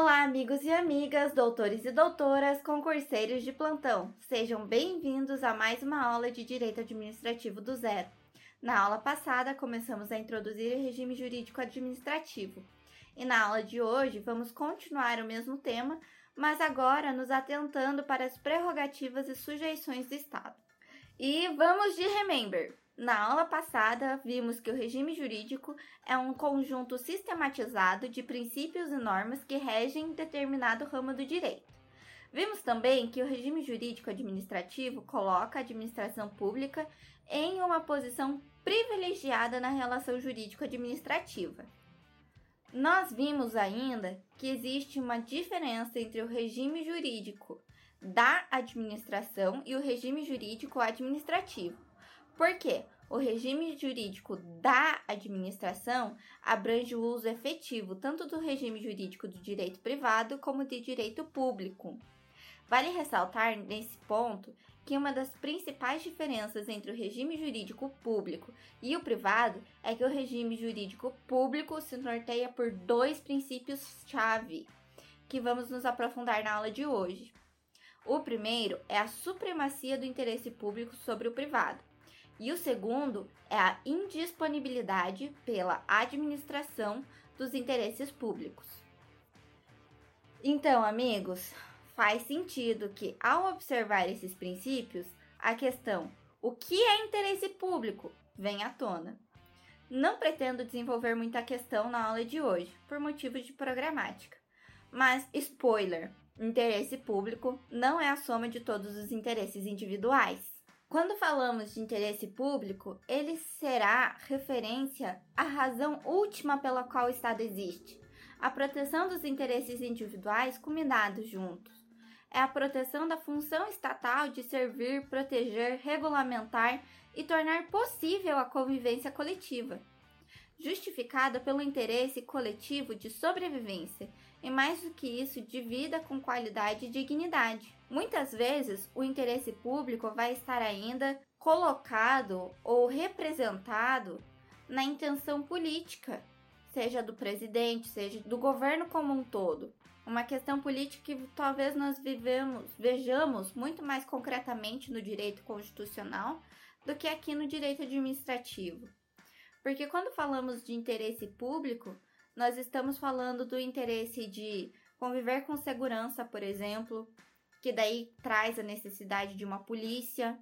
Olá, amigos e amigas, doutores e doutoras, concurseiros de plantão. Sejam bem-vindos a mais uma aula de Direito Administrativo do Zero. Na aula passada, começamos a introduzir o regime jurídico administrativo. E na aula de hoje, vamos continuar o mesmo tema, mas agora nos atentando para as prerrogativas e sujeições do Estado. E vamos de remember. Na aula passada, vimos que o regime jurídico é um conjunto sistematizado de princípios e normas que regem determinado ramo do direito. Vimos também que o regime jurídico administrativo coloca a administração pública em uma posição privilegiada na relação jurídico-administrativa. Nós vimos ainda que existe uma diferença entre o regime jurídico da administração e o regime jurídico administrativo. Por quê? O regime jurídico da administração abrange o uso efetivo tanto do regime jurídico do direito privado como de direito público. Vale ressaltar nesse ponto que uma das principais diferenças entre o regime jurídico público e o privado é que o regime jurídico público se norteia por dois princípios-chave que vamos nos aprofundar na aula de hoje. O primeiro é a supremacia do interesse público sobre o privado, e o segundo é a indisponibilidade pela administração dos interesses públicos. Então, amigos, faz sentido que, ao observar esses princípios, a questão o que é interesse público vem à tona. Não pretendo desenvolver muita questão na aula de hoje, por motivos de programática. Mas, spoiler, interesse público não é a soma de todos os interesses individuais. Quando falamos de interesse público, ele será referência à razão última pela qual o Estado existe, a proteção dos interesses individuais combinados juntos. É a proteção da função estatal de servir, proteger, regulamentar e tornar possível a convivência coletiva, justificada pelo interesse coletivo de sobrevivência e, mais do que isso, de vida com qualidade e dignidade. Muitas vezes, o interesse público vai estar ainda colocado ou representado na intenção política, seja do presidente, seja do governo como um todo uma questão política que talvez nós vivemos, vejamos muito mais concretamente no direito constitucional do que aqui no direito administrativo. Porque quando falamos de interesse público, nós estamos falando do interesse de conviver com segurança, por exemplo, que daí traz a necessidade de uma polícia,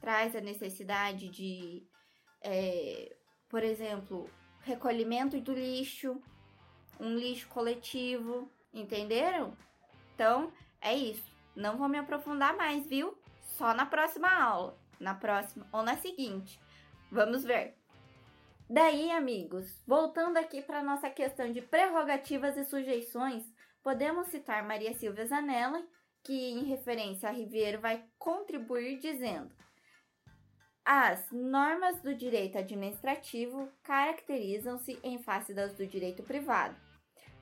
traz a necessidade de, é, por exemplo, recolhimento do lixo, um lixo coletivo, Entenderam? Então, é isso. Não vou me aprofundar mais, viu? Só na próxima aula. Na próxima ou na seguinte. Vamos ver. Daí, amigos, voltando aqui para nossa questão de prerrogativas e sujeições, podemos citar Maria Silvia Zanella, que em referência a Ribeiro vai contribuir dizendo: As normas do direito administrativo caracterizam-se em face das do direito privado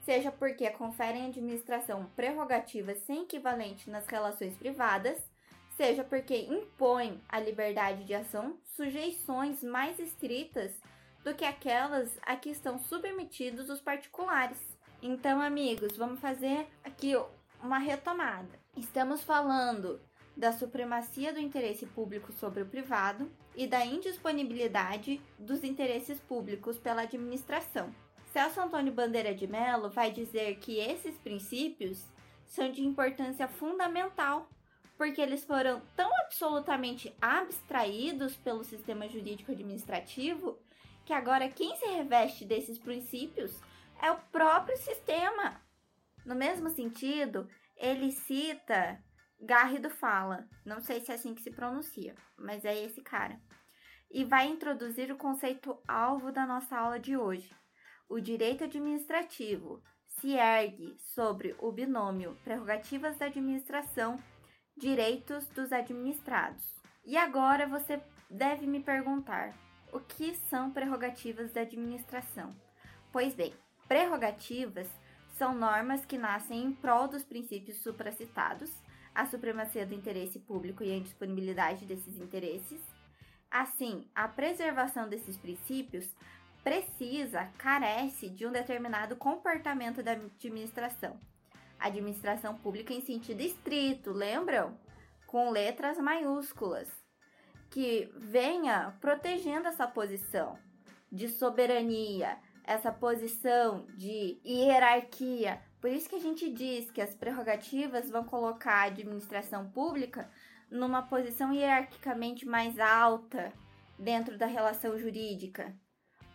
seja porque conferem à administração prerrogativas sem equivalente nas relações privadas, seja porque impõem à liberdade de ação sujeições mais estritas do que aquelas a que estão submetidos os particulares. Então, amigos, vamos fazer aqui uma retomada. Estamos falando da supremacia do interesse público sobre o privado e da indisponibilidade dos interesses públicos pela administração. Celso Antônio Bandeira de Mello vai dizer que esses princípios são de importância fundamental, porque eles foram tão absolutamente abstraídos pelo sistema jurídico administrativo que agora quem se reveste desses princípios é o próprio sistema. No mesmo sentido, ele cita Garrido Fala, não sei se é assim que se pronuncia, mas é esse cara, e vai introduzir o conceito alvo da nossa aula de hoje, o direito administrativo se ergue sobre o binômio prerrogativas da administração, direitos dos administrados. E agora você deve me perguntar: o que são prerrogativas da administração? Pois bem, prerrogativas são normas que nascem em prol dos princípios supracitados, a supremacia do interesse público e a indisponibilidade desses interesses. Assim, a preservação desses princípios precisa, carece de um determinado comportamento da administração. administração pública em sentido estrito, lembram? Com letras maiúsculas, que venha protegendo essa posição de soberania, essa posição de hierarquia. Por isso que a gente diz que as prerrogativas vão colocar a administração pública numa posição hierarquicamente mais alta dentro da relação jurídica.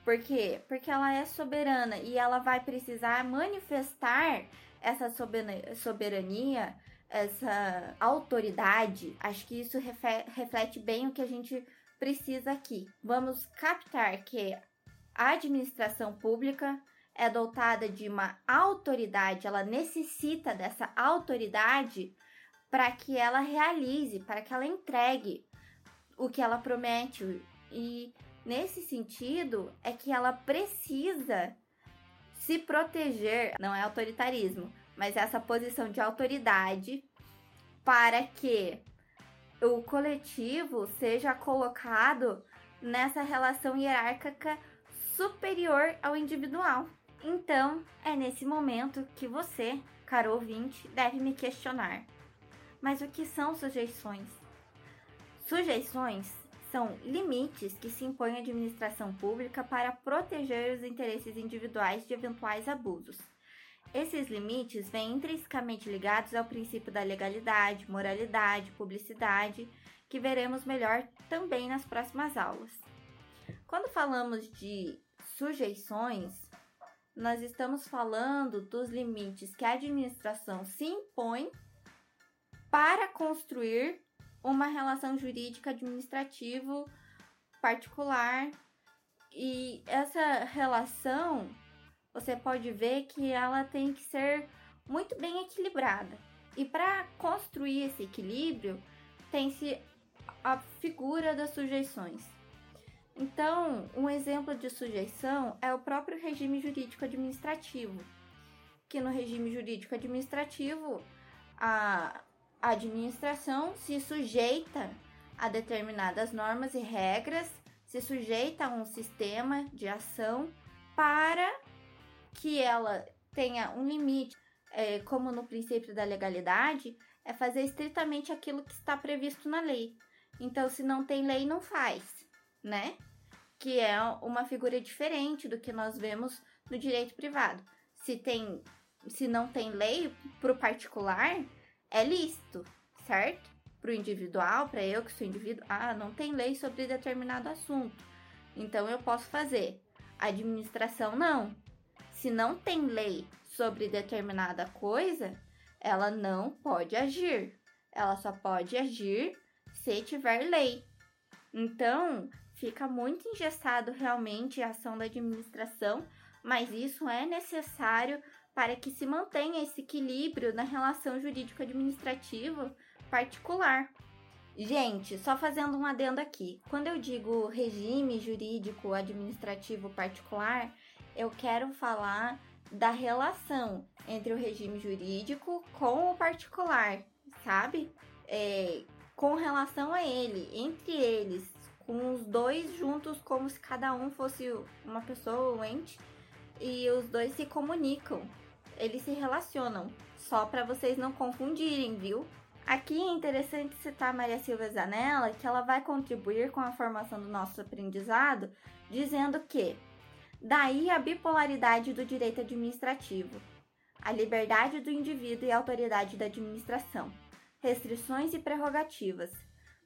Por quê? Porque ela é soberana e ela vai precisar manifestar essa soberania, essa autoridade. Acho que isso reflete bem o que a gente precisa aqui. Vamos captar que a administração pública é dotada de uma autoridade, ela necessita dessa autoridade para que ela realize, para que ela entregue o que ela promete. E nesse sentido é que ela precisa se proteger, não é autoritarismo, mas essa posição de autoridade para que o coletivo seja colocado nessa relação hierárquica superior ao individual. Então, é nesse momento que você, caro ouvinte, deve me questionar. Mas o que são sujeições? Sujeições são limites que se impõe à administração pública para proteger os interesses individuais de eventuais abusos. Esses limites vêm intrinsecamente ligados ao princípio da legalidade, moralidade, publicidade, que veremos melhor também nas próximas aulas. Quando falamos de sujeições, nós estamos falando dos limites que a administração se impõe para construir uma relação jurídica administrativo particular. E essa relação, você pode ver que ela tem que ser muito bem equilibrada. E para construir esse equilíbrio, tem-se a figura das sujeições. Então, um exemplo de sujeição é o próprio regime jurídico administrativo, que no regime jurídico administrativo a administração se sujeita a determinadas normas e regras, se sujeita a um sistema de ação para que ela tenha um limite, é, como no princípio da legalidade, é fazer estritamente aquilo que está previsto na lei. Então, se não tem lei, não faz, né? que é uma figura diferente do que nós vemos no direito privado. Se tem, se não tem lei para o particular, é lícito, certo? Para o individual, para eu que sou indivíduo, ah, não tem lei sobre determinado assunto. Então eu posso fazer. A administração não. Se não tem lei sobre determinada coisa, ela não pode agir. Ela só pode agir se tiver lei. Então, fica muito engessado realmente a ação da administração, mas isso é necessário para que se mantenha esse equilíbrio na relação jurídico-administrativa particular. Gente, só fazendo um adendo aqui. Quando eu digo regime jurídico administrativo particular, eu quero falar da relação entre o regime jurídico com o particular, sabe? É, com relação a ele, entre eles, com os dois juntos como se cada um fosse uma pessoa, um ente, e os dois se comunicam, eles se relacionam, só para vocês não confundirem, viu? Aqui é interessante citar Maria Silva Zanella, que ela vai contribuir com a formação do nosso aprendizado, dizendo que daí a bipolaridade do direito administrativo, a liberdade do indivíduo e a autoridade da administração, restrições e prerrogativas,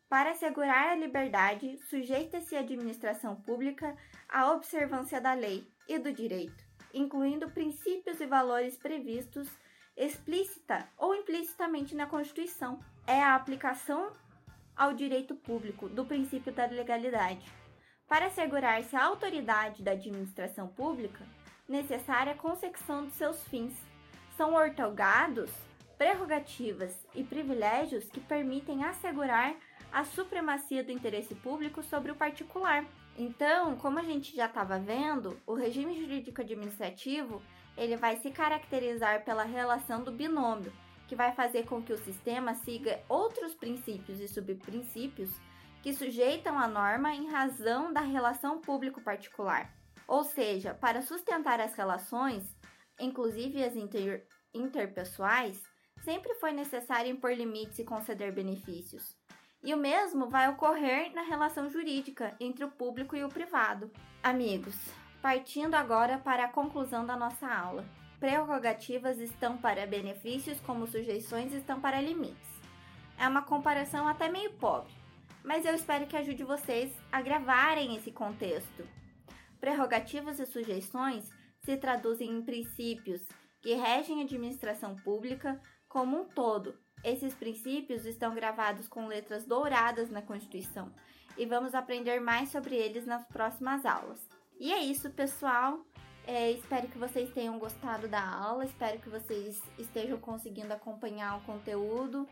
para assegurar a liberdade, sujeita-se a administração pública à observância da lei e do direito, incluindo princípios e valores previstos explícita ou implicitamente na Constituição. É a aplicação ao direito público do princípio da legalidade. Para assegurar-se a autoridade da administração pública, necessária a consecução de seus fins. São ortogados prerrogativas e privilégios que permitem assegurar a supremacia do interesse público sobre o particular. Então, como a gente já estava vendo, o regime jurídico administrativo ele vai se caracterizar pela relação do binômio, que vai fazer com que o sistema siga outros princípios e subprincípios que sujeitam a norma em razão da relação público-particular. Ou seja, para sustentar as relações, inclusive as inter interpessoais, sempre foi necessário impor limites e conceder benefícios. E o mesmo vai ocorrer na relação jurídica entre o público e o privado. Amigos, partindo agora para a conclusão da nossa aula. Prerrogativas estão para benefícios, como sujeições estão para limites. É uma comparação até meio pobre, mas eu espero que ajude vocês a gravarem esse contexto. Prerrogativas e sujeições se traduzem em princípios que regem a administração pública como um todo. Esses princípios estão gravados com letras douradas na Constituição e vamos aprender mais sobre eles nas próximas aulas. E é isso, pessoal. É, espero que vocês tenham gostado da aula, espero que vocês estejam conseguindo acompanhar o conteúdo.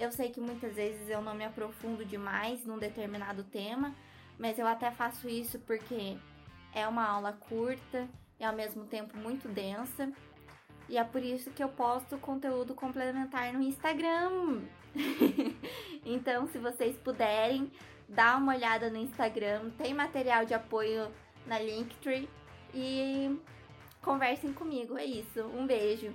Eu sei que muitas vezes eu não me aprofundo demais num determinado tema, mas eu até faço isso porque é uma aula curta e ao mesmo tempo muito densa. E é por isso que eu posto conteúdo complementar no Instagram. então, se vocês puderem, dá uma olhada no Instagram, tem material de apoio na Linktree e conversem comigo. É isso. Um beijo.